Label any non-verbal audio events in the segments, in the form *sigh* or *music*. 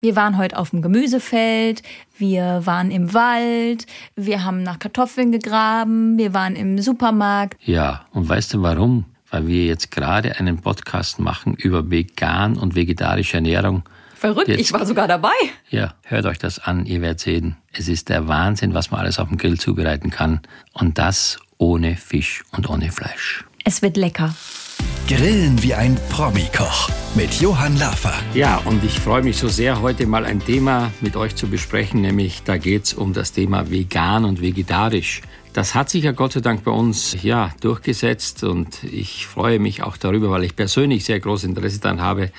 Wir waren heute auf dem Gemüsefeld, wir waren im Wald, wir haben nach Kartoffeln gegraben, wir waren im Supermarkt. Ja, und weißt du warum? Weil wir jetzt gerade einen Podcast machen über vegan und vegetarische Ernährung. Verrückt, jetzt, ich war sogar dabei. Ja, hört euch das an, ihr werdet sehen. Es ist der Wahnsinn, was man alles auf dem Grill zubereiten kann. Und das ohne Fisch und ohne Fleisch. Es wird lecker. Grillen wie ein Promi-Koch mit Johann Lafer. Ja, und ich freue mich so sehr, heute mal ein Thema mit euch zu besprechen, nämlich da geht es um das Thema vegan und vegetarisch. Das hat sich ja Gott sei Dank bei uns ja durchgesetzt und ich freue mich auch darüber, weil ich persönlich sehr großes Interesse daran habe,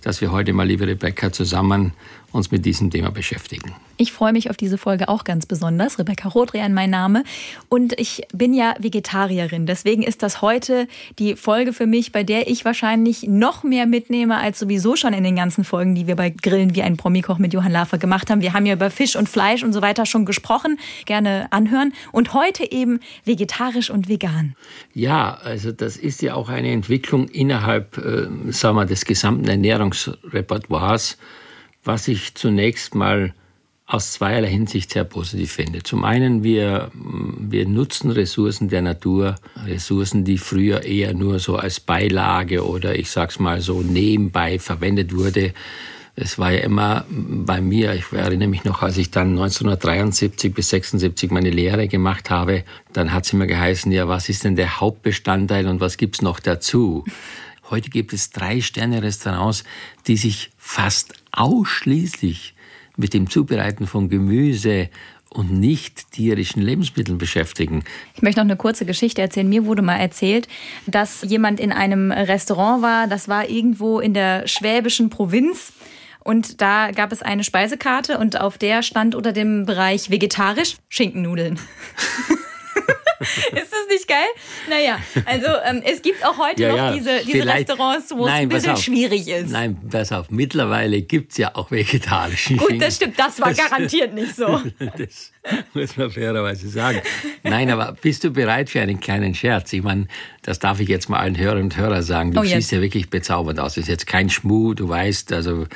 dass wir heute mal, liebe Rebecca, zusammen uns mit diesem Thema beschäftigen. Ich freue mich auf diese Folge auch ganz besonders. Rebecca Rodrian mein Name. Und ich bin ja Vegetarierin. Deswegen ist das heute die Folge für mich, bei der ich wahrscheinlich noch mehr mitnehme als sowieso schon in den ganzen Folgen, die wir bei Grillen wie ein Promikoch mit Johann Lafer gemacht haben. Wir haben ja über Fisch und Fleisch und so weiter schon gesprochen. Gerne anhören. Und heute eben vegetarisch und vegan. Ja, also das ist ja auch eine Entwicklung innerhalb äh, sagen wir, des gesamten Ernährungsrepertoires was ich zunächst mal aus zweierlei Hinsicht sehr positiv finde. Zum einen, wir, wir nutzen Ressourcen der Natur, Ressourcen, die früher eher nur so als Beilage oder ich sag's mal so nebenbei verwendet wurde. Es war ja immer bei mir, ich erinnere mich noch, als ich dann 1973 bis 76 meine Lehre gemacht habe, dann hat es immer geheißen, ja, was ist denn der Hauptbestandteil und was gibt's noch dazu? Heute gibt es drei Sterne-Restaurants, die sich fast ausschließlich mit dem Zubereiten von Gemüse und nicht tierischen Lebensmitteln beschäftigen. Ich möchte noch eine kurze Geschichte erzählen. Mir wurde mal erzählt, dass jemand in einem Restaurant war, das war irgendwo in der schwäbischen Provinz. Und da gab es eine Speisekarte und auf der stand unter dem Bereich vegetarisch Schinkennudeln. *laughs* *laughs* ist das nicht geil? Naja, also ähm, es gibt auch heute ja, noch diese, diese Restaurants, wo es ein bisschen schwierig ist. Nein, pass auf, mittlerweile gibt es ja auch vegetarische Gut, das stimmt, das war *laughs* garantiert nicht so. das muss man fairerweise sagen. Nein, aber bist du bereit für einen kleinen Scherz? Ich meine, das darf ich jetzt mal allen Hörern und Hörern sagen. Du oh, siehst ja wirklich bezaubernd aus. Das ist jetzt kein Schmuh, du weißt, also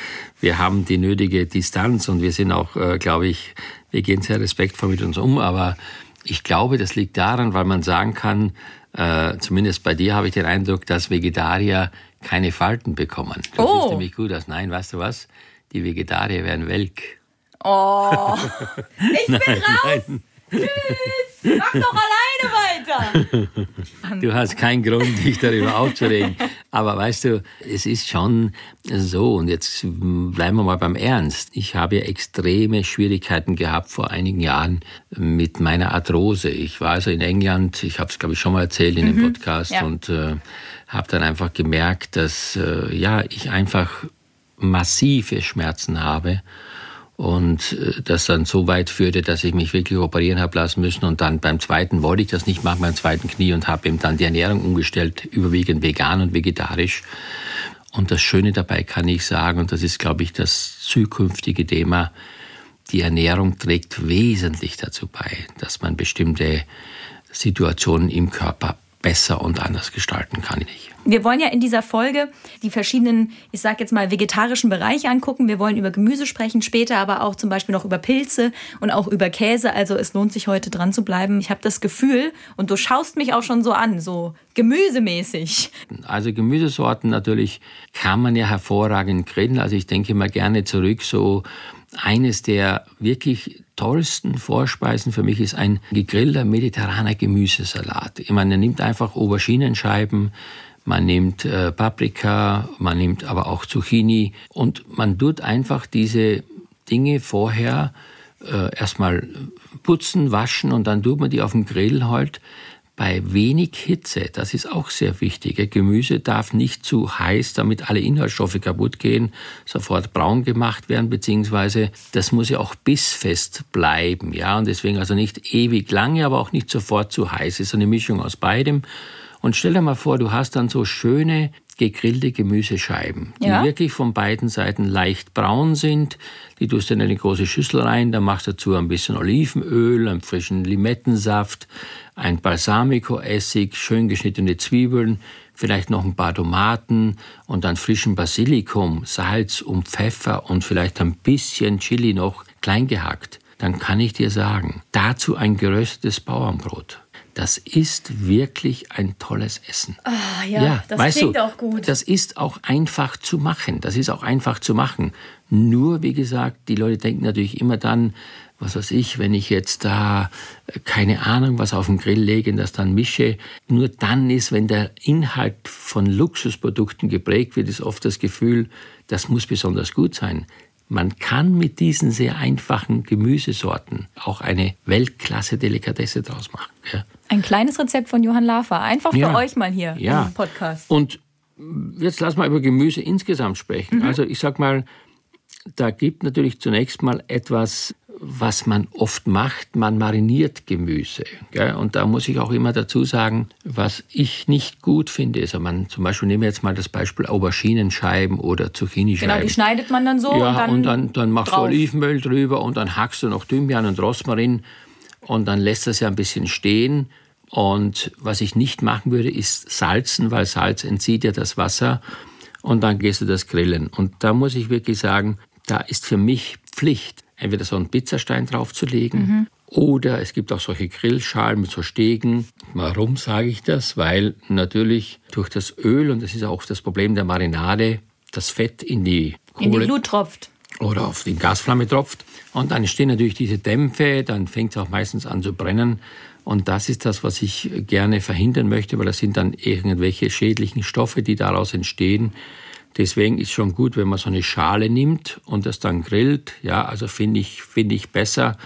wir haben die nötige Distanz und wir sind auch, äh, glaube ich, wir gehen sehr respektvoll mit uns um, aber ich glaube, das liegt daran, weil man sagen kann, äh, zumindest bei dir habe ich den Eindruck, dass Vegetarier keine Falten bekommen. Du oh. siehst nämlich gut aus. Nein, weißt du was? Die Vegetarier werden welk. Oh, *laughs* ich bin *laughs* nein, raus. Nein. Tschüss. Mach doch alleine weiter. *laughs* Du hast keinen Grund, dich darüber aufzuregen. Aber weißt du, es ist schon so, und jetzt bleiben wir mal beim Ernst. Ich habe extreme Schwierigkeiten gehabt vor einigen Jahren mit meiner Arthrose. Ich war also in England, ich habe es, glaube ich, schon mal erzählt in mhm. dem Podcast, ja. und äh, habe dann einfach gemerkt, dass äh, ja, ich einfach massive Schmerzen habe und äh, das dann so weit führte, dass ich mich wirklich operieren habe lassen müssen. Und dann beim zweiten wollte ich das nicht machen, beim zweiten Knie und habe eben dann die Ernährung umgestellt, überwiegend vegan und vegetarisch. Und das Schöne dabei kann ich sagen, und das ist, glaube ich, das zukünftige Thema, die Ernährung trägt wesentlich dazu bei, dass man bestimmte Situationen im Körper besser und anders gestalten kann. Wir wollen ja in dieser Folge die verschiedenen, ich sage jetzt mal, vegetarischen Bereiche angucken. Wir wollen über Gemüse sprechen, später aber auch zum Beispiel noch über Pilze und auch über Käse. Also es lohnt sich heute dran zu bleiben. Ich habe das Gefühl, und du schaust mich auch schon so an, so gemüsemäßig. Also Gemüsesorten natürlich kann man ja hervorragend grillen. Also ich denke mal gerne zurück so eines der wirklich tollsten Vorspeisen für mich ist ein gegrillter mediterraner Gemüsesalat. Man nimmt einfach Auberginenscheiben, man nimmt äh, Paprika, man nimmt aber auch Zucchini und man tut einfach diese Dinge vorher äh, erstmal putzen, waschen und dann tut man die auf dem Grill halt bei wenig Hitze, das ist auch sehr wichtig. Gemüse darf nicht zu heiß, damit alle Inhaltsstoffe kaputt gehen, sofort braun gemacht werden, beziehungsweise das muss ja auch bissfest bleiben, ja, und deswegen also nicht ewig lange, aber auch nicht sofort zu heiß. Es ist eine Mischung aus beidem. Und stell dir mal vor, du hast dann so schöne gegrillte Gemüsescheiben, die ja. wirklich von beiden Seiten leicht braun sind. Die tust du in eine große Schüssel rein, dann machst du dazu ein bisschen Olivenöl, einen frischen Limettensaft, ein Balsamico-Essig, schön geschnittene Zwiebeln, vielleicht noch ein paar Tomaten und dann frischen Basilikum, Salz und Pfeffer und vielleicht ein bisschen Chili noch klein gehackt, dann kann ich dir sagen, dazu ein geröstetes Bauernbrot. Das ist wirklich ein tolles Essen. Ah, ja, ja, das weißt klingt du, auch gut. Das ist auch einfach zu machen. Das ist auch einfach zu machen. Nur, wie gesagt, die Leute denken natürlich immer dann, was weiß ich, wenn ich jetzt da äh, keine Ahnung was auf den Grill lege und das dann mische, nur dann ist, wenn der Inhalt von Luxusprodukten geprägt wird, ist oft das Gefühl, das muss besonders gut sein. Man kann mit diesen sehr einfachen Gemüsesorten auch eine Weltklasse-Delikatesse draus machen. Ja. Ein kleines Rezept von Johann Lafer, einfach für ja. euch mal hier ja. im Podcast. Und jetzt lass mal über Gemüse insgesamt sprechen. Mhm. Also ich sag mal, da gibt natürlich zunächst mal etwas was man oft macht, man mariniert Gemüse. Gell? Und da muss ich auch immer dazu sagen, was ich nicht gut finde, ist, also man zum Beispiel nehmen wir jetzt mal das Beispiel Auberginenscheiben oder Zucchini-Scheiben. Genau, die schneidet man dann so. Ja, und dann, und dann, dann machst drauf. du Olivenöl drüber und dann hackst du noch Thymian und Rosmarin und dann lässt das ja ein bisschen stehen. Und was ich nicht machen würde, ist salzen, weil Salz entzieht ja das Wasser und dann gehst du das grillen. Und da muss ich wirklich sagen, da ist für mich Pflicht, entweder so einen Pizzastein draufzulegen mhm. oder es gibt auch solche Grillschalen mit so Stegen. Warum sage ich das? Weil natürlich durch das Öl, und das ist auch das Problem der Marinade, das Fett in die Kohle in die Glut tropft. Oder auf die Gasflamme tropft. Und dann entstehen natürlich diese Dämpfe, dann fängt es auch meistens an zu brennen. Und das ist das, was ich gerne verhindern möchte, weil das sind dann irgendwelche schädlichen Stoffe, die daraus entstehen. Deswegen ist schon gut, wenn man so eine Schale nimmt und das dann grillt. Ja, also finde ich, finde ich besser.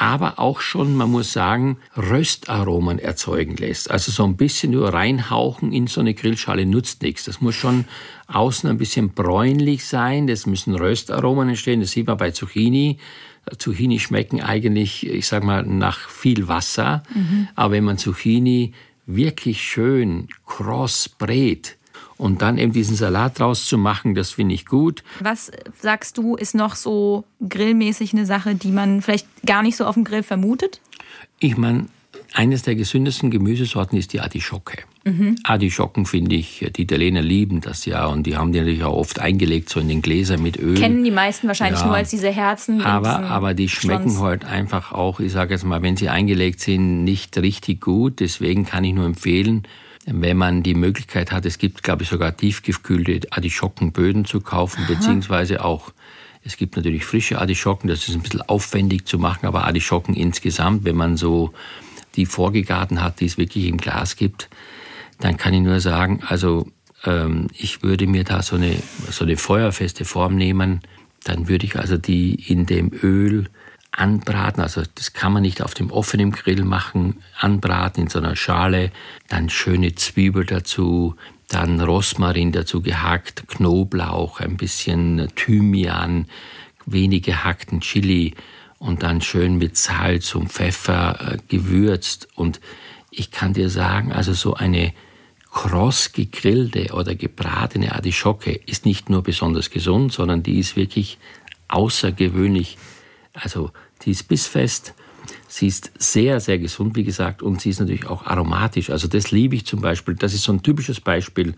Aber auch schon, man muss sagen, Röstaromen erzeugen lässt. Also so ein bisschen nur reinhauchen in so eine Grillschale nutzt nichts. Das muss schon außen ein bisschen bräunlich sein. Das müssen Röstaromen entstehen. Das sieht man bei Zucchini. Zucchini schmecken eigentlich, ich sag mal, nach viel Wasser. Mhm. Aber wenn man Zucchini wirklich schön kross brät, und dann eben diesen Salat draus zu machen, das finde ich gut. Was sagst du, ist noch so grillmäßig eine Sache, die man vielleicht gar nicht so auf dem Grill vermutet? Ich meine, eines der gesündesten Gemüsesorten ist die Artischocke. Mhm. Artischocken finde ich, die Italiener lieben das ja und die haben die natürlich auch oft eingelegt, so in den Gläser mit Öl. Kennen die meisten wahrscheinlich ja. nur als diese Herzen. Aber, aber die schmecken Schwanz. halt einfach auch, ich sage jetzt mal, wenn sie eingelegt sind, nicht richtig gut. Deswegen kann ich nur empfehlen, wenn man die Möglichkeit hat, es gibt, glaube ich, sogar tiefgekühlte Artischockenböden zu kaufen, Aha. beziehungsweise auch, es gibt natürlich frische Artischocken, das ist ein bisschen aufwendig zu machen, aber Artischocken insgesamt, wenn man so die vorgegarten hat, die es wirklich im Glas gibt, dann kann ich nur sagen, also ähm, ich würde mir da so eine, so eine feuerfeste Form nehmen, dann würde ich also die in dem Öl anbraten, also das kann man nicht auf dem offenen Grill machen, anbraten in so einer Schale, dann schöne Zwiebel dazu, dann Rosmarin dazu gehackt, Knoblauch, ein bisschen Thymian, wenig gehackten Chili und dann schön mit Salz und Pfeffer äh, gewürzt. Und ich kann dir sagen, also so eine kross gegrillte oder gebratene Artischocke ist nicht nur besonders gesund, sondern die ist wirklich außergewöhnlich also die ist bissfest, sie ist sehr, sehr gesund, wie gesagt, und sie ist natürlich auch aromatisch. Also das liebe ich zum Beispiel. Das ist so ein typisches Beispiel.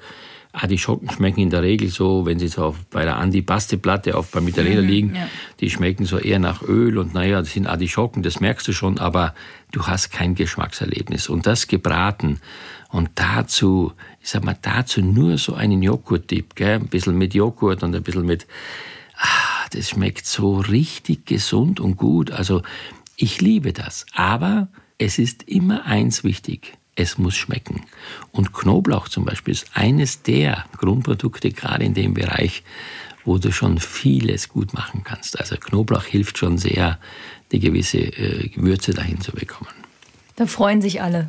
Artischocken ah, schmecken in der Regel so, wenn sie so auf, bei der Andi-Baste-Platte auf beim Italiener mhm, liegen, ja. die schmecken so eher nach Öl und naja, das sind Artischocken, das merkst du schon, aber du hast kein Geschmackserlebnis. Und das gebraten und dazu, ich sag mal, dazu nur so einen Joghurt-Dip, ein bisschen mit Joghurt und ein bisschen mit, das schmeckt so richtig gesund und gut. Also ich liebe das. Aber es ist immer eins wichtig. Es muss schmecken. Und Knoblauch zum Beispiel ist eines der Grundprodukte, gerade in dem Bereich, wo du schon vieles gut machen kannst. Also Knoblauch hilft schon sehr, die gewisse äh, Gewürze dahin zu bekommen. Da freuen sich alle,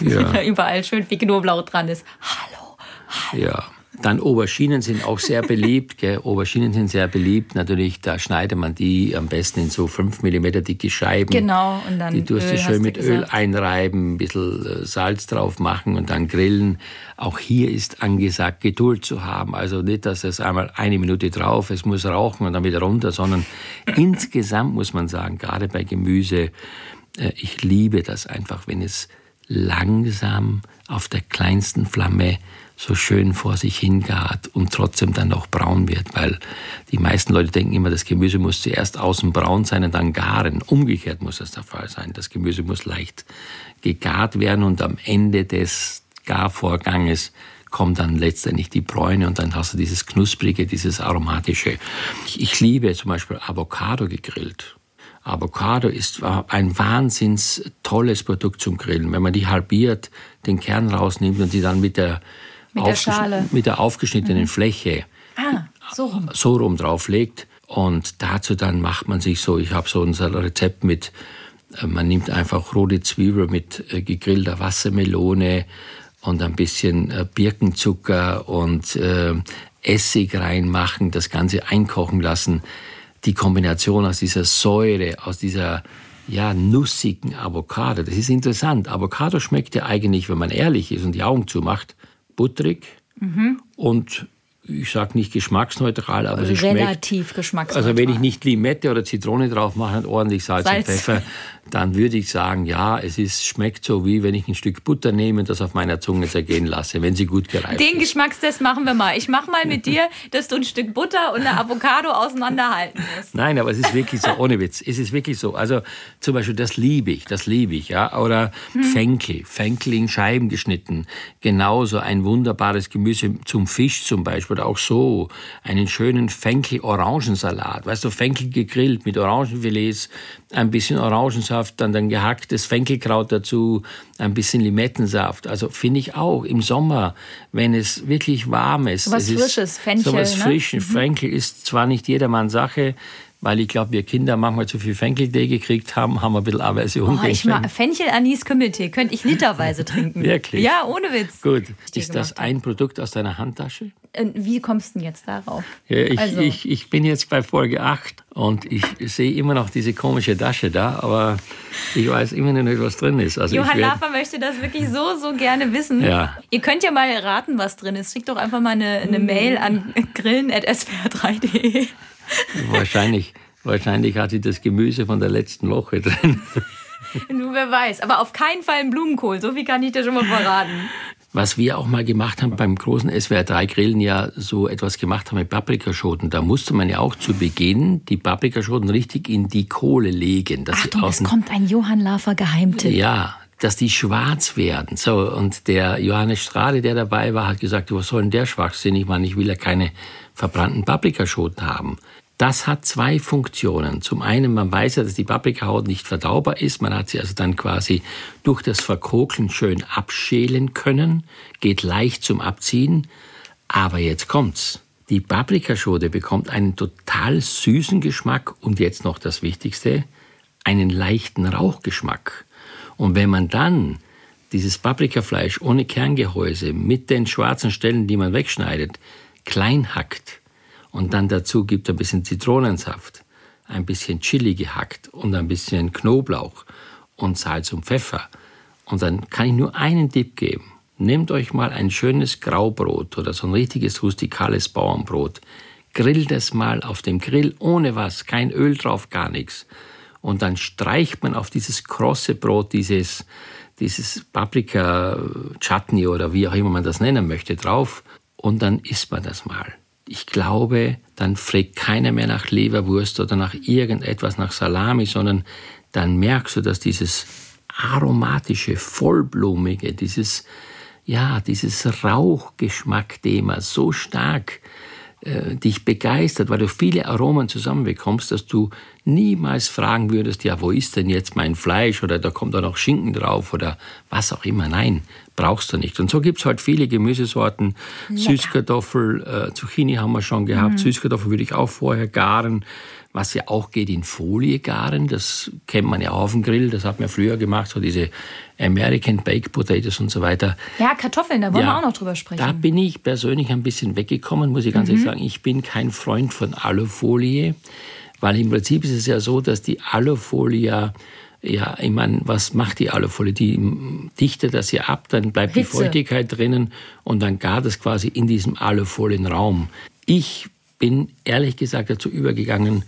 ja. *laughs* überall schön viel Knoblauch dran ist. Hallo, hallo. Ja. Dann Auberginen sind auch sehr beliebt. Gell? Auberginen sind sehr beliebt. Natürlich, da schneidet man die am besten in so 5 mm dicke Scheiben. Genau. Und dann die tust du schön mit Öl einreiben, ein bisschen äh, Salz drauf machen und dann grillen. Auch hier ist angesagt, Geduld zu haben. Also nicht, dass es einmal eine Minute drauf, es muss rauchen und dann wieder runter, sondern insgesamt muss man sagen, gerade bei Gemüse, äh, ich liebe das einfach, wenn es langsam auf der kleinsten Flamme so schön vor sich hingart und trotzdem dann noch braun wird, weil die meisten Leute denken immer, das Gemüse muss zuerst außen braun sein und dann garen. Umgekehrt muss das der Fall sein. Das Gemüse muss leicht gegart werden und am Ende des Garvorganges kommt dann letztendlich die Bräune und dann hast du dieses knusprige, dieses aromatische. Ich, ich liebe zum Beispiel Avocado gegrillt. Avocado ist ein wahnsinns tolles Produkt zum Grillen. Wenn man die halbiert, den Kern rausnimmt und die dann mit der mit der, Schale. Mit der aufgeschnittenen mhm. Fläche ah, so, rum. so rum drauflegt. Und dazu dann macht man sich so, ich habe so unser Rezept mit, äh, man nimmt einfach rote Zwiebel mit äh, gegrillter Wassermelone und ein bisschen äh, Birkenzucker und Essig reinmachen, das Ganze einkochen lassen. Die Kombination aus dieser Säure, aus dieser ja, nussigen Avocado, das ist interessant. Avocado schmeckt ja eigentlich, wenn man ehrlich ist und die Augen zumacht, butterig mhm. und ich sage nicht geschmacksneutral, aber sie schmeckt. Relativ geschmacksneutral. Also wenn ich nicht Limette oder Zitrone drauf mache und ordentlich Salz, Salz, und Pfeffer, *laughs* dann würde ich sagen, ja, es ist, schmeckt so wie wenn ich ein Stück Butter nehme und das auf meiner Zunge zergehen lasse, wenn sie gut gereift Den ist. Den Geschmackstest machen wir mal. Ich mache mal mit dir, dass du ein Stück Butter und eine Avocado auseinanderhalten musst. Nein, aber es ist wirklich so, ohne Witz, es ist wirklich so. Also zum Beispiel, das liebe ich, das liebe ich, ja. Oder hm. Fenkel, Fenkel in Scheiben geschnitten. Genauso ein wunderbares Gemüse zum Fisch zum Beispiel oder auch so einen schönen Fenkel-Orangensalat. Weißt du, Fenkel gegrillt mit Orangenfilets, ein bisschen Orangensaft, dann ein gehacktes Fenkelkraut dazu, ein bisschen Limettensaft. Also finde ich auch im Sommer, wenn es wirklich warm ist. Was Frisches, Fenchel. So was ne? Frisches. Mhm. Fenkel ist zwar nicht jedermanns Sache, weil ich glaube, wir Kinder manchmal zu viel Fenkeltee gekriegt haben, haben wir ein bisschen Aversion oh, ich mag Fenchel, Anis, Kümmeltee könnte ich literweise *laughs* trinken. Wirklich? Ja, ohne Witz. Gut. Ist das ein Produkt aus deiner Handtasche? Äh, wie kommst du denn jetzt darauf? Ja, ich, also. ich, ich bin jetzt bei Folge 8 und ich sehe immer noch diese komische Tasche da, aber ich weiß immer noch nicht, was drin ist. Also Johann Lafer möchte das wirklich so, so gerne wissen. Ja. Ihr könnt ja mal raten, was drin ist. Schickt doch einfach mal eine, eine Mail an *laughs* grillen.swr3.de. Wahrscheinlich, wahrscheinlich hat sie das Gemüse von der letzten Woche drin. *laughs* Nur wer weiß. Aber auf keinen Fall ein Blumenkohl. So viel kann ich dir schon mal verraten. Was wir auch mal gemacht haben beim großen SWR3-Grillen ja so etwas gemacht haben mit Paprikaschoten. Da musste man ja auch zu Beginn die Paprikaschoten richtig in die Kohle legen. Dass Achtung, es kommt ein Johann Lafer Geheimtipp. Ja, dass die schwarz werden. So, und der Johannes Strahle, der dabei war, hat gesagt, was soll denn der Schwachsinn? Ich meine, ich will ja keine verbrannten Paprikaschoten haben. Das hat zwei Funktionen. Zum einen, man weiß ja, dass die Paprikahaut nicht verdaubar ist. Man hat sie also dann quasi durch das Verkokeln schön abschälen können, geht leicht zum Abziehen. Aber jetzt kommt's. Die Paprikaschote bekommt einen total süßen Geschmack und jetzt noch das Wichtigste, einen leichten Rauchgeschmack. Und wenn man dann dieses Paprikafleisch ohne Kerngehäuse mit den schwarzen Stellen, die man wegschneidet, klein hackt, und dann dazu gibt ein bisschen Zitronensaft, ein bisschen Chili gehackt und ein bisschen Knoblauch und Salz und Pfeffer. Und dann kann ich nur einen Tipp geben. Nehmt euch mal ein schönes Graubrot oder so ein richtiges rustikales Bauernbrot. Grillt es mal auf dem Grill ohne was, kein Öl drauf, gar nichts. Und dann streicht man auf dieses krosse Brot dieses, dieses Paprika-Chutney oder wie auch immer man das nennen möchte drauf. Und dann isst man das mal ich glaube, dann fragt keiner mehr nach Leberwurst oder nach irgendetwas, nach Salami, sondern dann merkst du, dass dieses aromatische, vollblumige, dieses, ja, dieses Rauchgeschmack-Thema so stark äh, dich begeistert, weil du viele Aromen zusammenbekommst, dass du niemals fragen würdest, ja, wo ist denn jetzt mein Fleisch oder da kommt da noch Schinken drauf oder was auch immer. Nein, brauchst du nicht. Und so gibt's halt viele Gemüsesorten. Lecker. Süßkartoffel, äh, Zucchini haben wir schon gehabt. Mhm. Süßkartoffel würde ich auch vorher garen. Was ja auch geht in Folie garen, das kennt man ja auch auf dem Grill, das hat man früher gemacht, so diese American Baked Potatoes und so weiter. Ja, Kartoffeln, da wollen ja, wir auch noch drüber sprechen. Da bin ich persönlich ein bisschen weggekommen, muss ich ganz mhm. ehrlich sagen. Ich bin kein Freund von Alufolie, weil im Prinzip ist es ja so, dass die Alufolie ja, ich meine, was macht die Alufolie? Die dichtet das ja ab, dann bleibt Hitze. die Feuchtigkeit drinnen und dann gart es quasi in diesem Alufolienraum. Ich bin ehrlich gesagt dazu übergegangen,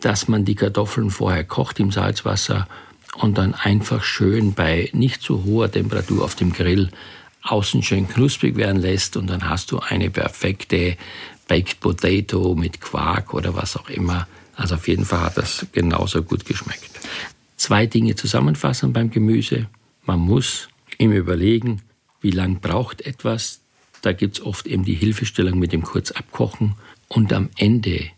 dass man die Kartoffeln vorher kocht im Salzwasser und dann einfach schön bei nicht zu hoher Temperatur auf dem Grill außen schön knusprig werden lässt und dann hast du eine perfekte Baked Potato mit Quark oder was auch immer. Also auf jeden Fall hat das genauso gut geschmeckt. Zwei Dinge zusammenfassen beim Gemüse. Man muss immer überlegen, wie lang braucht etwas. Da gibt es oft eben die Hilfestellung mit dem kurz abkochen. Und am Ende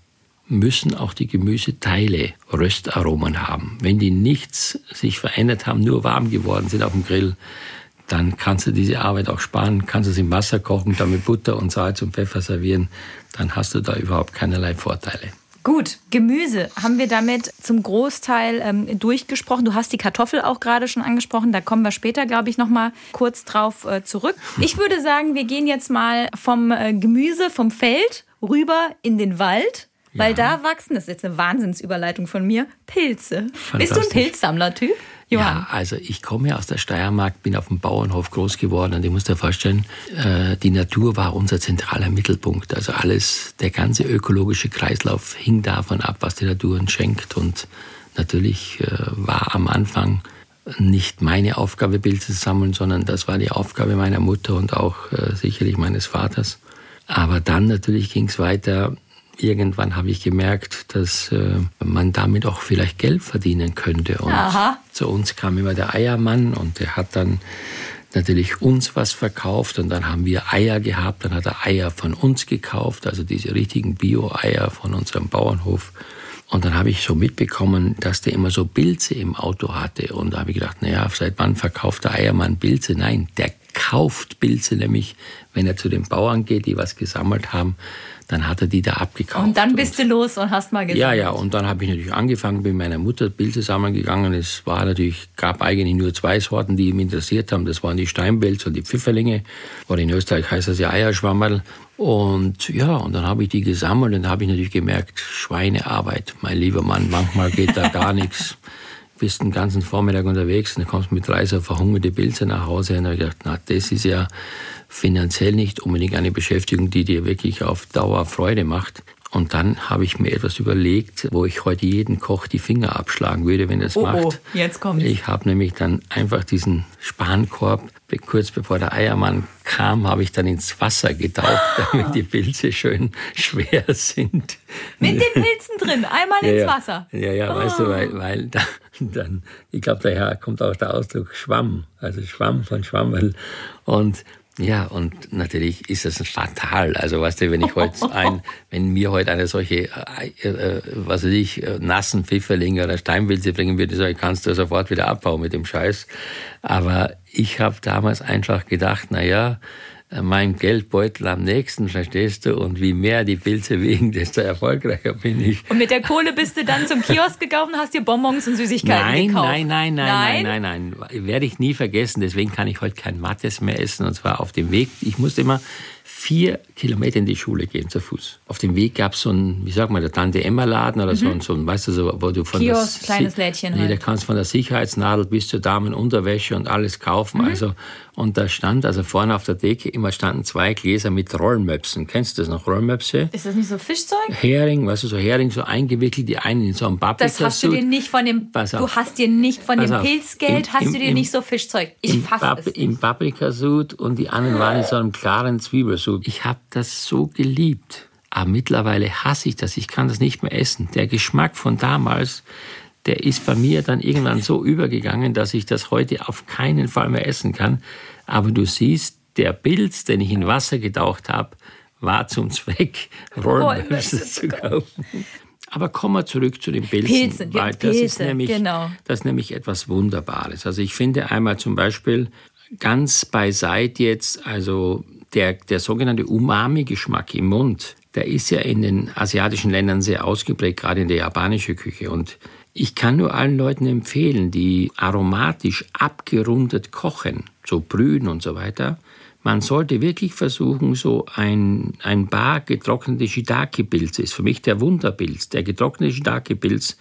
müssen auch die Gemüseteile Röstaromen haben. Wenn die nichts sich verändert haben, nur warm geworden sind auf dem Grill, dann kannst du diese Arbeit auch sparen, kannst es im Wasser kochen, dann mit Butter und Salz und Pfeffer servieren, dann hast du da überhaupt keinerlei Vorteile. Gut, Gemüse haben wir damit zum Großteil ähm, durchgesprochen. Du hast die Kartoffel auch gerade schon angesprochen. Da kommen wir später, glaube ich, noch mal kurz drauf äh, zurück. *laughs* Ich würde sagen, wir gehen jetzt mal vom äh, Gemüse, vom Feld rüber in den Wald. Weil ja. da wachsen, das ist jetzt eine Wahnsinnsüberleitung von mir, Pilze. Bist du ein Pilzsammler-Typ? Johann. Ja, also ich komme ja aus der Steiermark, bin auf dem Bauernhof groß geworden und ich muss dir vorstellen, äh, die Natur war unser zentraler Mittelpunkt. Also alles, der ganze ökologische Kreislauf hing davon ab, was die Natur uns schenkt. Und natürlich äh, war am Anfang nicht meine Aufgabe, Pilze zu sammeln, sondern das war die Aufgabe meiner Mutter und auch äh, sicherlich meines Vaters. Aber dann natürlich ging es weiter irgendwann habe ich gemerkt, dass äh, man damit auch vielleicht Geld verdienen könnte. Und Aha. zu uns kam immer der Eiermann und der hat dann natürlich uns was verkauft und dann haben wir Eier gehabt, dann hat er Eier von uns gekauft, also diese richtigen Bio-Eier von unserem Bauernhof. Und dann habe ich so mitbekommen, dass der immer so Pilze im Auto hatte. Und da habe ich gedacht, naja, seit wann verkauft der Eiermann Pilze? Nein, der kauft Pilze, nämlich wenn er zu den Bauern geht, die was gesammelt haben, dann hat er die da abgekauft. Und dann bist du los und hast mal gesagt. Ja, ja, und dann habe ich natürlich angefangen, bin meiner Mutter Pilze sammeln Es war natürlich, gab eigentlich nur zwei Sorten, die mich interessiert haben. Das waren die Steinpilze und die Pfifferlinge. Oder in Österreich heißt das ja Eierschwammerl. Und ja, und dann habe ich die gesammelt und habe ich natürlich gemerkt, Schweinearbeit, mein lieber Mann, manchmal geht da gar *laughs* nichts. Bist den ganzen Vormittag unterwegs und dann kommst mit drei so verhungerte Pilze nach Hause. Und dann habe ich gedacht, na, das ist ja finanziell nicht unbedingt eine Beschäftigung, die dir wirklich auf Dauer Freude macht. Und dann habe ich mir etwas überlegt, wo ich heute jeden Koch die Finger abschlagen würde, wenn er es oh, macht. Oh, jetzt kommt. Ich habe nämlich dann einfach diesen Spankorb, kurz bevor der Eiermann kam, habe ich dann ins Wasser getaucht, *laughs* damit die Pilze schön schwer sind. Mit den Pilzen drin, einmal *laughs* ja, ins Wasser. Ja, ja, oh. weißt du, weil, weil da, *laughs* dann, ich glaube, daher kommt auch der Ausdruck Schwamm, also Schwamm von Schwammerl. Und ja, und natürlich ist das fatal. Also, weißt du, wenn ich heute *laughs* ein, wenn mir heute eine solche, äh, äh, was weiß ich, äh, nassen Pfifferlinge oder Steinpilze bringen würde, so, kannst du sofort wieder abbauen mit dem Scheiß. Aber ich habe damals einfach gedacht, na ja, mein Geldbeutel am nächsten, verstehst du? Und wie mehr die Pilze wiegen, *laughs* desto erfolgreicher bin ich. Und mit der Kohle bist du dann zum Kiosk gegangen und hast dir Bonbons und Süßigkeiten nein, gekauft? Nein, nein, nein, nein, nein, nein, nein. Werde ich nie vergessen. Deswegen kann ich heute kein Mattes mehr essen. Und zwar auf dem Weg. Ich musste immer vier Kilometer in die Schule gehen zu Fuß. Auf dem Weg gab es so ein, wie sagt man, der Tante Emma Laden oder mhm. so, ein, so ein, weißt du, so, wo du von Kiosk, der, kleines Lädchen. Nee, halt. da kannst von der Sicherheitsnadel bis zur Damenunterwäsche und alles kaufen. Mhm. Also und da stand, also vorne auf der Decke immer standen zwei Gläser mit Rollmöpsen. Kennst du das noch, Rollmöpse? Ist das nicht so Fischzeug? Hering, weißt du, so Hering, so eingewickelt, die einen in so einem Paprika Das hast du dir nicht von dem, du hast dir nicht von dem Pilzgeld, im, hast im, du dir im, nicht so Fischzeug. Ich fasse es. Im Paprikasud und die anderen waren in so einem klaren Zwiebelsud. Ich habe das so geliebt. Aber mittlerweile hasse ich das. Ich kann das nicht mehr essen. Der Geschmack von damals, der ist bei mir dann irgendwann so übergegangen, dass ich das heute auf keinen Fall mehr essen kann. Aber du siehst, der Pilz, den ich in Wasser getaucht habe, war zum Zweck, *laughs* Rollmöpse zu kaufen. Aber kommen wir zurück zu den Pilzen. Pilzen, weil das, Pilze, ist nämlich, genau. das ist nämlich etwas Wunderbares. Also ich finde einmal zum Beispiel ganz beiseite jetzt, also der, der sogenannte Umami-Geschmack im Mund, der ist ja in den asiatischen Ländern sehr ausgeprägt, gerade in der japanischen Küche. Und ich kann nur allen Leuten empfehlen, die aromatisch abgerundet kochen, so brühen und so weiter, man sollte wirklich versuchen, so ein, ein Bar getrocknete Shiitake-Pilz ist für mich der Wunderpilz, der getrocknete Shiitake-Pilz,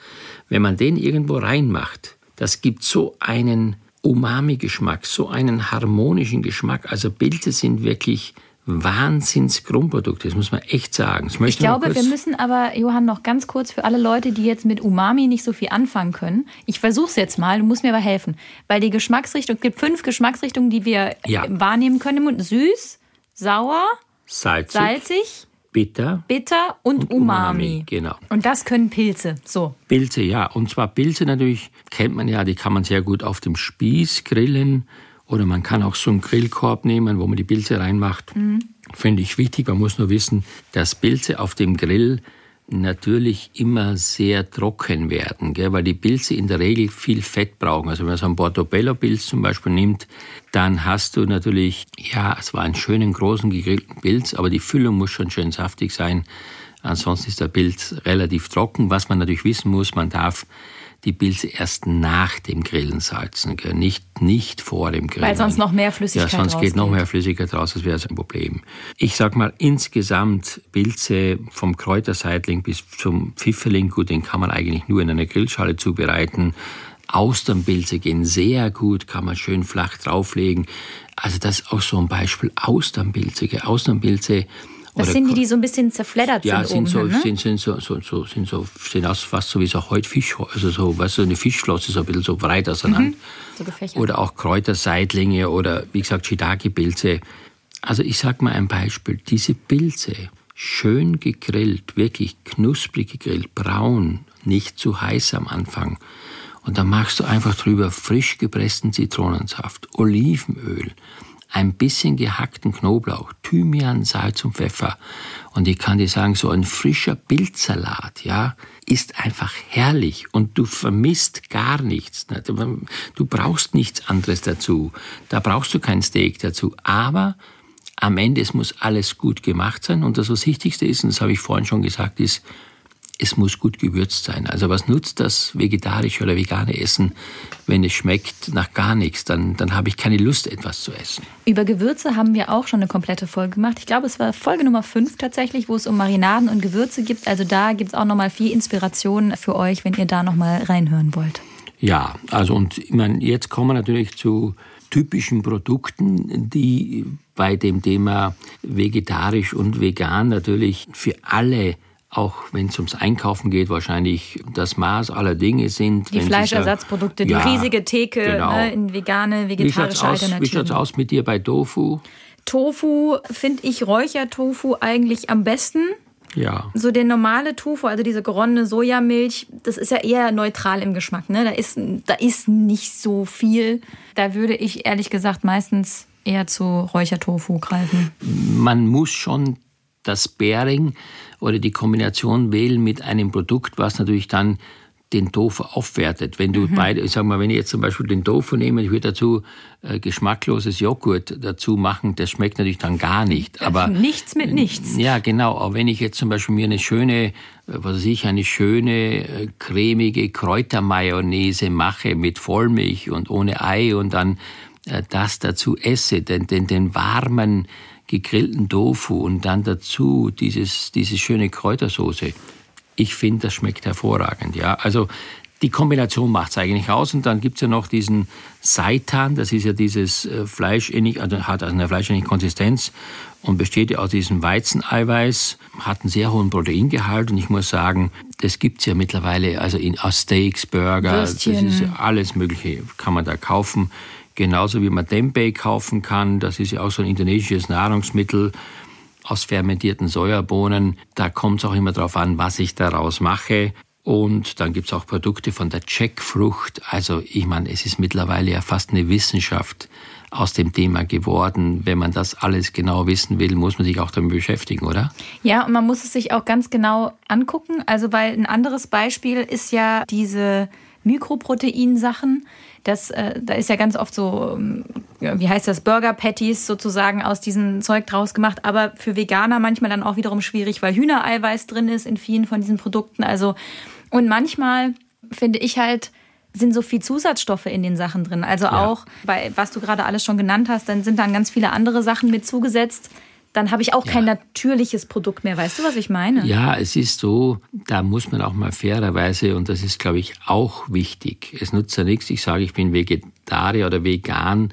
wenn man den irgendwo reinmacht, das gibt so einen Umami-Geschmack, so einen harmonischen Geschmack. Also Pilze sind wirklich Wahnsinns-Grundprodukt, das muss man echt sagen. ich glaube, wir müssen aber, Johann, noch ganz kurz für alle Leute, die jetzt mit Umami nicht so viel anfangen können. Ich versuche es jetzt mal, du musst mir aber helfen. Weil die Geschmacksrichtung, es gibt fünf Geschmacksrichtungen, die wir ja. wahrnehmen können. Süß, sauer, salzig, salzig bitter, bitter und, und Umami. Umami. Genau. Und das können Pilze. So. Pilze, ja. Und zwar Pilze natürlich kennt man ja, die kann man sehr gut auf dem Spieß grillen oder man kann auch so einen Grillkorb nehmen, wo man die Pilze reinmacht. Mhm. Finde ich wichtig. Man muss nur wissen, dass Pilze auf dem Grill natürlich immer sehr trocken werden, gell? weil die Pilze in der Regel viel Fett brauchen. Also wenn man so einen Portobello-Pilz zum Beispiel nimmt, dann hast du natürlich, ja, es war einen schönen, großen, gegrillten Pilz, aber die Füllung muss schon schön saftig sein. Ansonsten ist der Pilz relativ trocken. Was man natürlich wissen muss, man darf die Pilze erst nach dem Grillen salzen, gell? Nicht, nicht vor dem Grillen. Weil sonst noch mehr Flüssigkeit Ja, sonst rausgeht. geht noch mehr Flüssigkeit raus, das wäre ein Problem. Ich sag mal, insgesamt Pilze vom Kräuterseitling bis zum Pfifferling, gut, den kann man eigentlich nur in einer Grillschale zubereiten. Austernpilze gehen sehr gut, kann man schön flach drauflegen. Also das ist auch so ein Beispiel Austernpilze. Austernpilze das sind die, die so ein bisschen zerfleddert ja, sind. Ja, sind, so, ne? sind, sind, so, so, so, sind so, sehen aus fast so wie so heute Fisch, also so, weißt du, eine Fischflosse, so ein bisschen so breit auseinander. Mhm. So gefächert. Oder auch Kräuterseitlinge oder, wie gesagt, Shiitake-Pilze. Also ich sag mal ein Beispiel. Diese Pilze, schön gegrillt, wirklich knusprig gegrillt, braun, nicht zu heiß am Anfang. Und dann machst du einfach drüber frisch gepressten Zitronensaft, Olivenöl, ein bisschen gehackten Knoblauch, Thymian, Salz und Pfeffer. Und ich kann dir sagen, so ein frischer Bildsalat, ja, ist einfach herrlich und du vermisst gar nichts. Du brauchst nichts anderes dazu. Da brauchst du kein Steak dazu. Aber am Ende, es muss alles gut gemacht sein. Und das, was Wichtigste ist, und das habe ich vorhin schon gesagt, ist, es muss gut gewürzt sein. Also was nutzt das vegetarische oder vegane Essen, wenn es schmeckt nach gar nichts? Dann, dann habe ich keine Lust, etwas zu essen. Über Gewürze haben wir auch schon eine komplette Folge gemacht. Ich glaube, es war Folge Nummer 5 tatsächlich, wo es um Marinaden und Gewürze gibt. Also da gibt es auch nochmal viel Inspiration für euch, wenn ihr da nochmal reinhören wollt. Ja, also und ich meine, jetzt kommen wir natürlich zu typischen Produkten, die bei dem Thema vegetarisch und vegan natürlich für alle auch wenn es ums Einkaufen geht, wahrscheinlich das Maß aller Dinge sind. Die Fleischersatzprodukte, die ja, riesige Theke genau. ne, in vegane, vegetarische wie Alternativen. Wie schaut es aus mit dir bei Tofu? Tofu finde ich Räuchertofu eigentlich am besten. Ja. So der normale Tofu, also diese geronnene Sojamilch, das ist ja eher neutral im Geschmack. Ne? Da, ist, da ist nicht so viel. Da würde ich ehrlich gesagt meistens eher zu Räuchertofu greifen. Man muss schon das Bearing oder die Kombination wählen mit einem Produkt, was natürlich dann den Tofu aufwertet. Wenn du mhm. beide, ich sag mal, wenn ich jetzt zum Beispiel den Tofu nehme, ich würde dazu äh, geschmackloses Joghurt dazu machen, das schmeckt natürlich dann gar nicht. Aber nichts mit nichts. Ja, genau. Aber wenn ich jetzt zum Beispiel mir eine schöne, äh, was weiß ich, eine schöne äh, cremige Kräutermayonnaise mache mit Vollmilch und ohne Ei und dann äh, das dazu esse, den, den, den warmen gegrillten Tofu und dann dazu dieses, diese schöne Kräutersoße. Ich finde, das schmeckt hervorragend. Ja, also die Kombination macht es eigentlich aus. Und dann gibt es ja noch diesen Seitan, das ist ja dieses äh, fleischähnlich, also hat also eine fleischähnliche Konsistenz und besteht ja aus diesem Weizeneiweiß, hat einen sehr hohen Proteingehalt. Und ich muss sagen, das gibt es ja mittlerweile, also in, aus Steaks, Burger, Würstchen. das ist alles Mögliche, kann man da kaufen. Genauso wie man Tempeh kaufen kann, das ist ja auch so ein indonesisches Nahrungsmittel aus fermentierten Sojabohnen. Da kommt es auch immer darauf an, was ich daraus mache. Und dann gibt es auch Produkte von der Jackfrucht. Also ich meine, es ist mittlerweile ja fast eine Wissenschaft aus dem Thema geworden. Wenn man das alles genau wissen will, muss man sich auch damit beschäftigen, oder? Ja, und man muss es sich auch ganz genau angucken. Also weil ein anderes Beispiel ist ja diese Mikroproteinsachen. Das, äh, da ist ja ganz oft so, ähm, wie heißt das, Burger Patties sozusagen aus diesem Zeug draus gemacht. Aber für Veganer manchmal dann auch wiederum schwierig, weil Hühnereiweiß drin ist in vielen von diesen Produkten. Also, und manchmal finde ich halt, sind so viel Zusatzstoffe in den Sachen drin. Also ja. auch bei, was du gerade alles schon genannt hast, dann sind dann ganz viele andere Sachen mit zugesetzt dann habe ich auch ja. kein natürliches Produkt mehr. Weißt du, was ich meine? Ja, es ist so, da muss man auch mal fairerweise, und das ist, glaube ich, auch wichtig. Es nutzt ja nichts, ich sage, ich bin Vegetarier oder vegan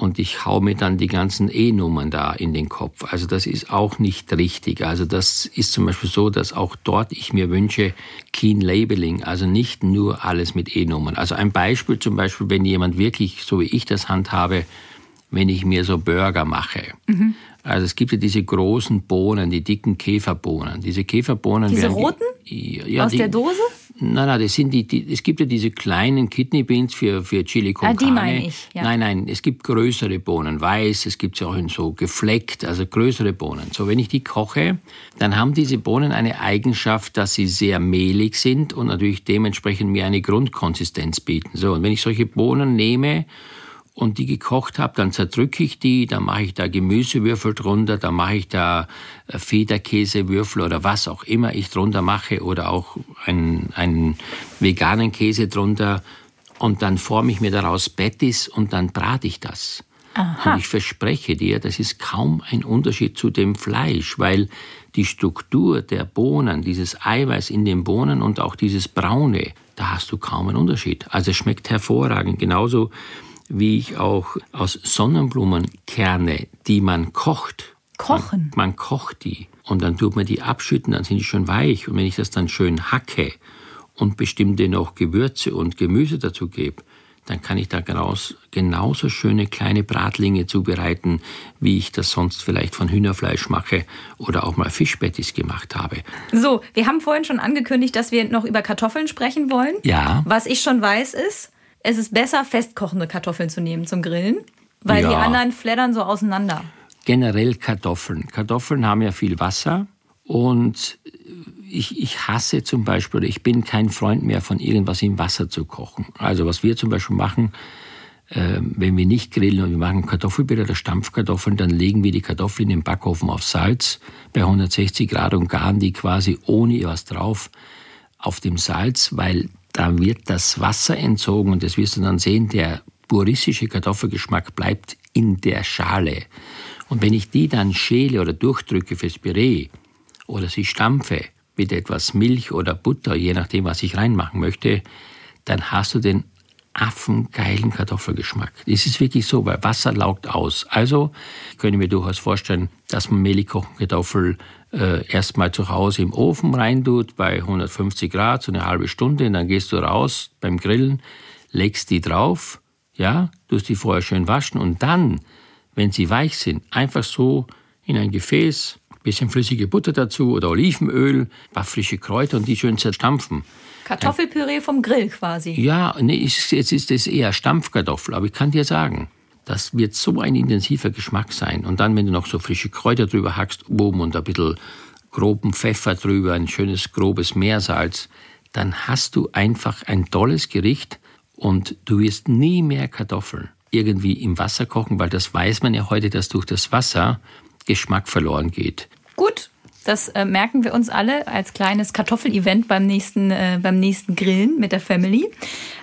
und ich hau mir dann die ganzen E-Nummern da in den Kopf. Also das ist auch nicht richtig. Also das ist zum Beispiel so, dass auch dort ich mir wünsche, Keen Labeling, also nicht nur alles mit E-Nummern. Also ein Beispiel zum Beispiel, wenn jemand wirklich, so wie ich das handhabe, wenn ich mir so Burger mache. Mhm. Also es gibt ja diese großen Bohnen, die dicken Käferbohnen. Diese Käferbohnen diese werden roten? Ja, Aus die, der Dose? Nein, nein, das sind die, die, es gibt ja diese kleinen Kidney Beans für, für Chili con Ah, die Carne. meine ich, ja. Nein, nein, es gibt größere Bohnen, weiß, es gibt sie auch in so gefleckt, also größere Bohnen. So, wenn ich die koche, dann haben diese Bohnen eine Eigenschaft, dass sie sehr mehlig sind und natürlich dementsprechend mir eine Grundkonsistenz bieten. So, und wenn ich solche Bohnen nehme und die gekocht habe, dann zerdrücke ich die, dann mache ich da Gemüsewürfel drunter, dann mache ich da äh, Federkäsewürfel oder was auch immer ich drunter mache oder auch einen, einen veganen Käse drunter und dann forme ich mir daraus Patties und dann brate ich das. Aha. Und ich verspreche dir, das ist kaum ein Unterschied zu dem Fleisch, weil die Struktur der Bohnen, dieses Eiweiß in den Bohnen und auch dieses Braune, da hast du kaum einen Unterschied. Also es schmeckt hervorragend. Genauso wie ich auch aus Sonnenblumenkerne, die man kocht. Kochen? Man, man kocht die und dann tut man die abschütten, dann sind die schon weich. Und wenn ich das dann schön hacke und bestimmte noch Gewürze und Gemüse dazu gebe, dann kann ich da genauso, genauso schöne kleine Bratlinge zubereiten, wie ich das sonst vielleicht von Hühnerfleisch mache oder auch mal Fischbettis gemacht habe. So, wir haben vorhin schon angekündigt, dass wir noch über Kartoffeln sprechen wollen. Ja. Was ich schon weiß ist, es ist besser, festkochende Kartoffeln zu nehmen zum Grillen, weil die Ja. anderen fleddern so auseinander. generell Kartoffeln. Kartoffeln haben ja viel Wasser und ich, ich hasse zum Beispiel, oder ich bin kein Freund mehr von irgendwas im Wasser zu kochen. Also was wir zum Beispiel machen, äh, wenn wir nicht grillen und wir machen Kartoffelbitter oder Stampfkartoffeln, dann legen wir die Kartoffeln in den Backofen auf Salz bei 160 Grad und garen die quasi ohne was drauf auf dem Salz, weil da wird das Wasser entzogen und das wirst du dann sehen, der puristische Kartoffelgeschmack bleibt in der Schale. Und wenn ich die dann schäle oder durchdrücke fürs Püree oder sie stampfe mit etwas Milch oder Butter, je nachdem, was ich reinmachen möchte, dann hast du den affengeilen Kartoffelgeschmack. Das ist wirklich so, weil Wasser laugt aus. Also ich könnte mir durchaus vorstellen, dass man mehlig kochende Kartoffel äh, erstmal zu Hause im Ofen reintut bei 150 Grad, so eine halbe Stunde, und dann gehst du raus beim Grillen, legst die drauf, ja, tust die vorher schön waschen und dann, wenn sie weich sind, einfach so in ein Gefäß, bisschen flüssige Butter dazu oder Olivenöl, ein paar frische Kräuter und die schön zerstampfen. Kartoffelpüree vom Grill quasi. Ja, nee, jetzt ist es eher Stampfkartoffel, aber ich kann dir sagen, das wird so ein intensiver Geschmack sein. Und dann, wenn du noch so frische Kräuter drüber hackst, oben und ein bisschen groben Pfeffer drüber, ein schönes grobes Meersalz, dann hast du einfach ein tolles Gericht und du wirst nie mehr Kartoffeln irgendwie im Wasser kochen, weil das weiß man ja heute, dass durch das Wasser Geschmack verloren geht. Gut, das äh, merken wir uns alle als kleines Kartoffelevent beim nächsten, äh, beim nächsten Grillen mit der Family.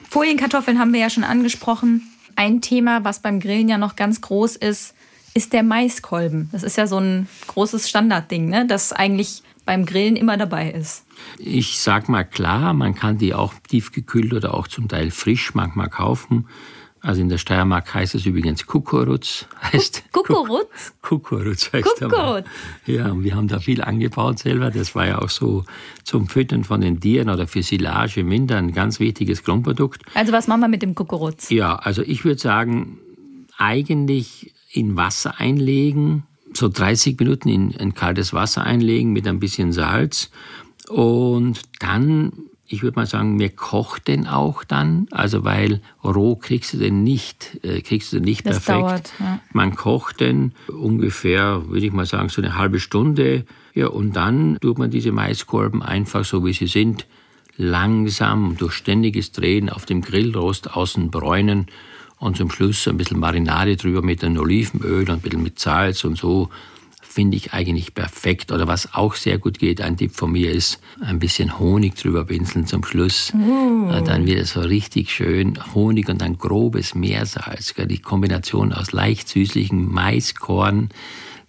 Folienkartoffeln haben wir ja schon angesprochen. Ein Thema, was beim Grillen ja noch ganz groß ist, ist der Maiskolben. Das ist ja so ein großes Standardding, ne? das eigentlich beim Grillen immer dabei ist. Ich sag mal klar, man kann die auch tiefgekühlt oder auch zum Teil frisch manchmal kaufen. Also in der Steiermark heißt es übrigens Kukuruz. *laughs* Heißt Kukuruz? Kukuruz heißt. Kukuruz. Ja, und wir haben da viel angebaut selber. Das war ja auch so zum Füttern von den Tieren oder für Silage im Winter ein ganz wichtiges Grundprodukt. Also was machen wir mit dem Kukuruz? Ja, also ich würde sagen, eigentlich in Wasser einlegen, so 30 Minuten in, in kaltes Wasser einlegen mit ein bisschen Salz und dann, ich würde mal sagen, wir kocht den auch dann, also weil roh kriegst du den nicht, äh, kriegst du den nicht Das perfekt. dauert, ja. Man kocht den ungefähr, würde ich mal sagen, so eine halbe Stunde. Ja, und dann tut man diese Maiskolben einfach so, wie sie sind, langsam durch ständiges Drehen auf dem Grillrost außen bräunen und zum Schluss ein bisschen Marinade drüber mit einem Olivenöl und ein bisschen mit Salz und so finde ich eigentlich perfekt. Oder was auch sehr gut geht, ein Tipp von mir ist, ein bisschen Honig drüber pinseln zum Schluss. Äh, Dann wird es so richtig schön Honig und dann grobes Meersalz. Die Kombination aus leicht süßlichem Maiskorn,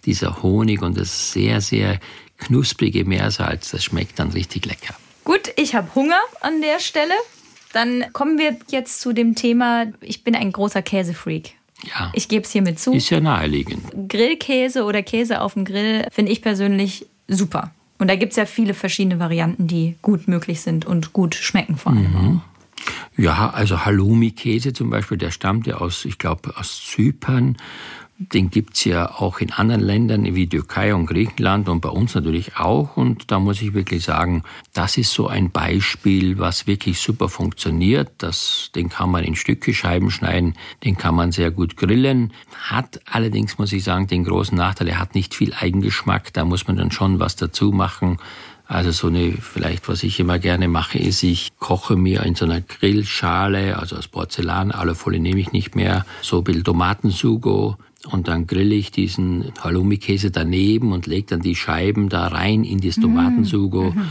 dieser Honig und das sehr, sehr knusprige Meersalz, das schmeckt dann richtig lecker. Gut, ich habe Hunger an der Stelle. Dann kommen wir jetzt zu dem Thema, ich bin ein großer Käsefreak. Ja. Ich gebe es hiermit zu. Ist ja naheliegend. Grillkäse oder Käse auf dem Grill finde ich persönlich super. Und da gibt es ja viele verschiedene Varianten, die gut möglich sind und gut schmecken vor allem. Mhm. Ja, also Halloumi-Käse zum Beispiel, der stammt ja aus, ich glaube, aus Zypern. Den gibt's ja auch in anderen Ländern wie Türkei und Griechenland und bei uns natürlich auch. Und da muss ich wirklich sagen, das ist so ein Beispiel, was wirklich super funktioniert. Das, den kann man in Stücke Scheiben schneiden, den kann man sehr gut grillen. Hat allerdings, muss ich sagen, den großen Nachteil, er hat nicht viel Eigengeschmack. Da muss man dann schon was dazu machen. Also so eine, vielleicht was ich immer gerne mache, ist, ich koche mir in so einer Grillschale, also aus Porzellan, alle Folie nehme ich nicht mehr, so ein bisschen Tomatensugo, und dann grille ich diesen Halloumi-Käse daneben und lege dann die Scheiben da rein in das Tomatensugo mm.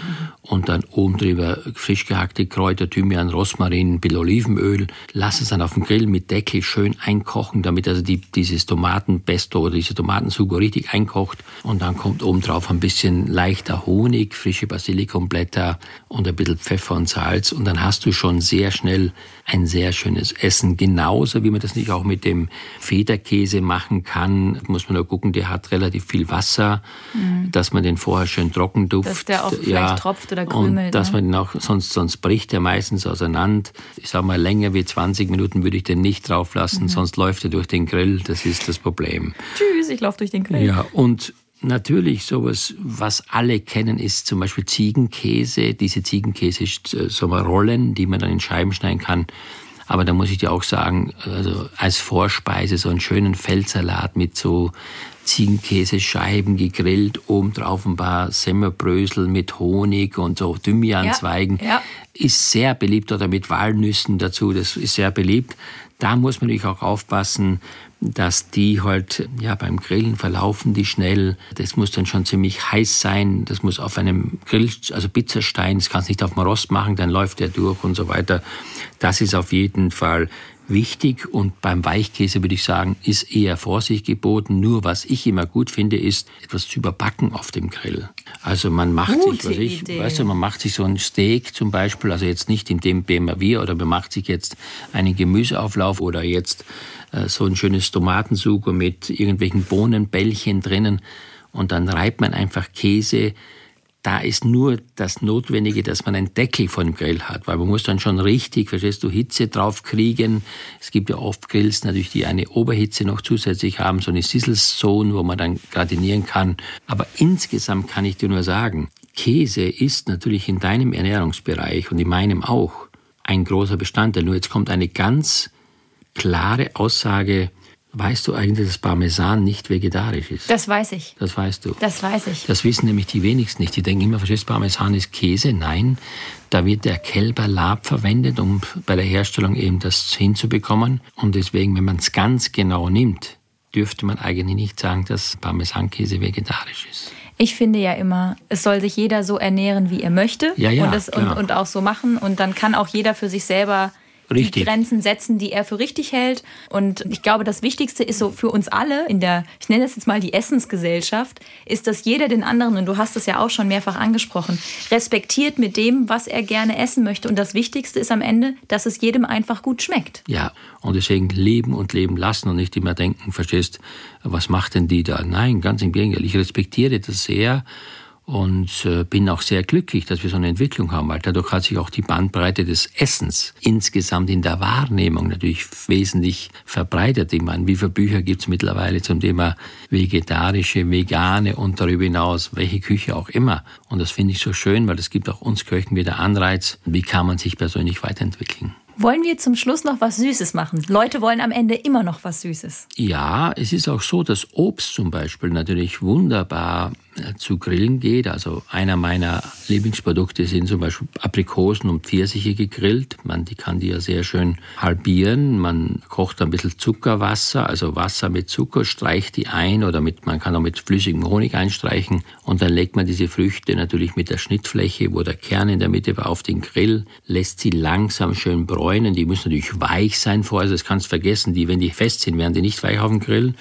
und dann oben drüber frisch gehackte Kräuter, Thymian, Rosmarin, ein bisschen Olivenöl. Lass es dann auf dem Grill mit Deckel schön einkochen, damit also die, dieses Tomatenpesto oder diese Tomatensugo richtig einkocht. Und dann kommt oben drauf ein bisschen leichter Honig, frische Basilikumblätter und ein bisschen Pfeffer und Salz. Und dann hast du schon sehr schnell ein sehr schönes Essen. Genauso wie man das nicht auch mit dem Federkäse machen kann, muss man nur gucken, der hat relativ viel Wasser, mhm. dass man den vorher schön trocken duft. Dass der auch vielleicht ja, tropft oder krümelt. Und dass ne? man den auch, sonst, sonst bricht er meistens auseinander. Ich sag mal, länger wie 20 Minuten würde ich den nicht drauf lassen, mhm. sonst läuft er durch den Grill. Das ist das Problem. Tschüss, ich laufe durch den Grill. Ja, und Natürlich, sowas, was alle kennen, ist zum Beispiel Ziegenkäse. Diese Ziegenkäse, äh, so mal Rollen, die man dann in Scheiben schneiden kann. Aber da muss ich dir auch sagen, also als Vorspeise so einen schönen Feldsalat mit so Ziegenkäsescheiben gegrillt, obendrauf ein paar Semmelbrösel mit Honig und so Thymianzweigen, ja, ja. ist sehr beliebt oder mit Walnüssen dazu, das ist sehr beliebt. Da muss man natürlich auch aufpassen, dass die halt, ja, beim Grillen verlaufen die schnell. Das muss dann schon ziemlich heiß sein. Das muss auf einem Grill, also Pizzastein, das kannst nicht auf dem Rost machen, dann läuft der durch und so weiter. Das ist auf jeden Fall wichtig und beim Weichkäse würde ich sagen, ist eher Vorsicht geboten. Nur was ich immer gut finde, ist etwas zu überbacken auf dem Grill. Also man macht Gute sich, was ich, Idee. weißt du, man macht sich so ein Steak zum Beispiel, also jetzt nicht in dem BMW oder man macht sich jetzt einen Gemüseauflauf oder jetzt äh, so ein schönes Tomatensugo mit irgendwelchen Bohnenbällchen drinnen und dann reibt man einfach Käse da ist nur das Notwendige, dass man einen Deckel vor dem Grill hat, weil man muss dann schon richtig, verstehst du, Hitze drauf kriegen. Es gibt ja oft Grills natürlich, die eine Oberhitze noch zusätzlich haben, so eine Sizzle-Zone, wo man dann gardinieren kann. Aber insgesamt kann ich dir nur sagen, Käse ist natürlich in deinem Ernährungsbereich und in meinem auch ein großer Bestandteil. Nur jetzt kommt eine ganz klare Aussage, Weißt du eigentlich, dass Parmesan nicht vegetarisch ist? Das weiß ich. Das weißt du. Das weiß ich. Das wissen nämlich die wenigsten nicht. Die denken immer, verstehst Parmesan ist Käse. Nein, da wird der Kälberlab verwendet, um bei der Herstellung eben das hinzubekommen. Und deswegen, wenn man es ganz genau nimmt, dürfte man eigentlich nicht sagen, dass Parmesankäse vegetarisch ist. Ich finde ja immer, es soll sich jeder so ernähren, wie er möchte. Ja, ja, und, das, und, und auch so machen. Und dann kann auch jeder für sich selber Richtig. die Grenzen setzen, die er für richtig hält. Und ich glaube, das Wichtigste ist so für uns alle in der, ich nenne das jetzt mal die Essensgesellschaft, ist, dass jeder den anderen, und du hast es ja auch schon mehrfach angesprochen, respektiert mit dem, was er gerne essen möchte. Und das Wichtigste ist am Ende, dass es jedem einfach gut schmeckt. Ja, und deswegen leben und leben lassen und nicht immer denken, verstehst, was macht denn die da? Nein, ganz im Gegenteil. Ich respektiere das sehr und äh, bin auch sehr glücklich, dass wir so eine Entwicklung haben, weil dadurch hat sich auch die Bandbreite des Essens insgesamt in der Wahrnehmung natürlich wesentlich verbreitert. Ich meine, wie viele Bücher gibt es mittlerweile zum Thema vegetarische, vegane und darüber hinaus, welche Küche auch immer. Und das finde ich so schön, weil es gibt auch uns Köchen wieder Anreiz, wie kann man sich persönlich weiterentwickeln. Wollen wir zum Schluss noch was Süßes machen? Leute wollen am Ende immer noch was Süßes. Ja, es ist auch so, dass Obst zum Beispiel natürlich wunderbar zu grillen geht. Also einer meiner Lieblingsprodukte sind zum Beispiel Aprikosen und Pfirsiche gegrillt. Man, die kann die ja sehr schön halbieren. Man kocht ein bisschen Zuckerwasser, also Wasser mit Zucker, streicht die ein oder mit, man kann auch mit flüssigem Honig einstreichen und dann legt man diese Früchte natürlich mit der Schnittfläche, wo der Kern in der Mitte war, auf den Grill, lässt sie langsam schön bräunen die müssen natürlich weich sein vorher, das kannst du vergessen. Die, wenn die fest sind, werden die nicht weich auf dem Grill.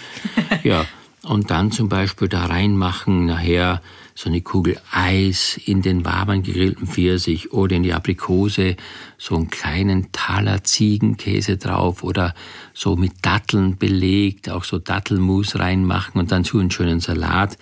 ja. Und dann zum Beispiel da reinmachen nachher so eine Kugel Eis in den warmen gegrillten Pfirsich oder in die Aprikose so einen kleinen Taler Ziegenkäse drauf oder so mit Datteln belegt, auch so Dattelmus reinmachen und dann zu einen schönen Salat.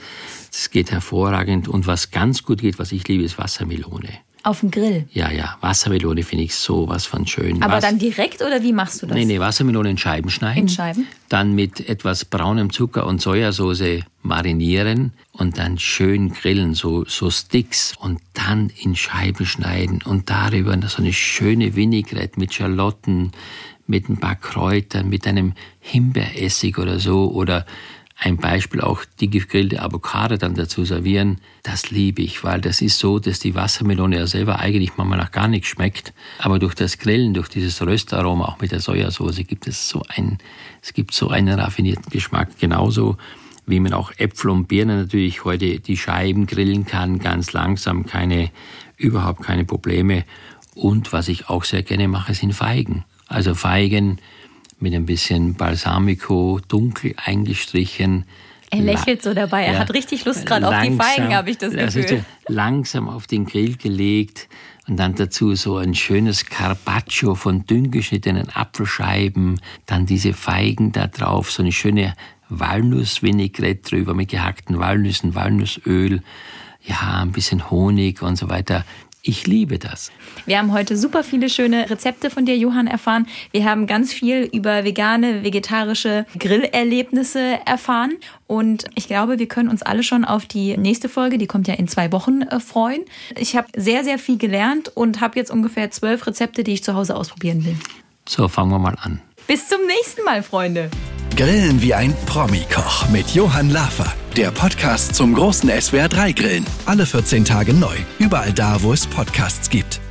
Das geht hervorragend. Und was ganz gut geht, was ich liebe, ist Wassermelone. Auf dem Grill? Ja, ja. Wassermelone finde ich sowas von schön. Aber Was dann direkt oder wie machst du das? Nee, nee, Wassermelone in Scheiben schneiden. In Scheiben? Dann mit etwas braunem Zucker und Sojasauce marinieren und dann schön grillen, so, so Sticks und dann in Scheiben schneiden und darüber so eine schöne Vinaigrette mit Schalotten, mit ein paar Kräutern, mit einem Himbeeressig oder so oder ein Beispiel auch die gegrillte Avocado dann dazu servieren, das liebe ich, weil das ist so, dass die Wassermelone ja selber eigentlich manchmal nach gar nichts schmeckt, aber durch das Grillen, durch dieses Röstaroma, auch mit der Sojasauce, gibt es so ein, es gibt so einen raffinierten Geschmack. Genauso wie man auch Äpfel und Birnen natürlich heute die Scheiben grillen kann, ganz langsam, keine, überhaupt keine Probleme. Und was ich auch sehr gerne mache, sind Feigen. Also Feigen, mit ein bisschen Balsamico, dunkel eingestrichen. Er lächelt so dabei. Er ja, hat richtig Lust gerade auf die Feigen, habe ich das Gefühl. Langsam auf den Grill gelegt und dann dazu so ein schönes Carpaccio von dünn geschnittenen Apfelscheiben, dann diese Feigen da drauf, so eine schöne Walnussvinaigrette drüber mit gehackten Walnüssen, Walnussöl, ja, ein bisschen Honig und so weiter. Ich liebe das. Wir haben heute super viele schöne Rezepte von dir, Johann, erfahren. Wir haben ganz viel über vegane, vegetarische Grillerlebnisse erfahren. Und ich glaube, wir können uns alle schon auf die nächste Folge, die kommt ja in zwei Wochen, äh, freuen. Ich habe sehr, sehr viel gelernt und habe jetzt ungefähr zwölf Rezepte, die ich zu Hause ausprobieren will. So, fangen wir mal an. Bis zum nächsten Mal, Freunde. Grillen wie ein Promi-Koch mit Johann Lafer. Der Podcast zum großen SWR3 Grillen. Alle 14 Tage neu. Überall da, wo es Podcasts gibt.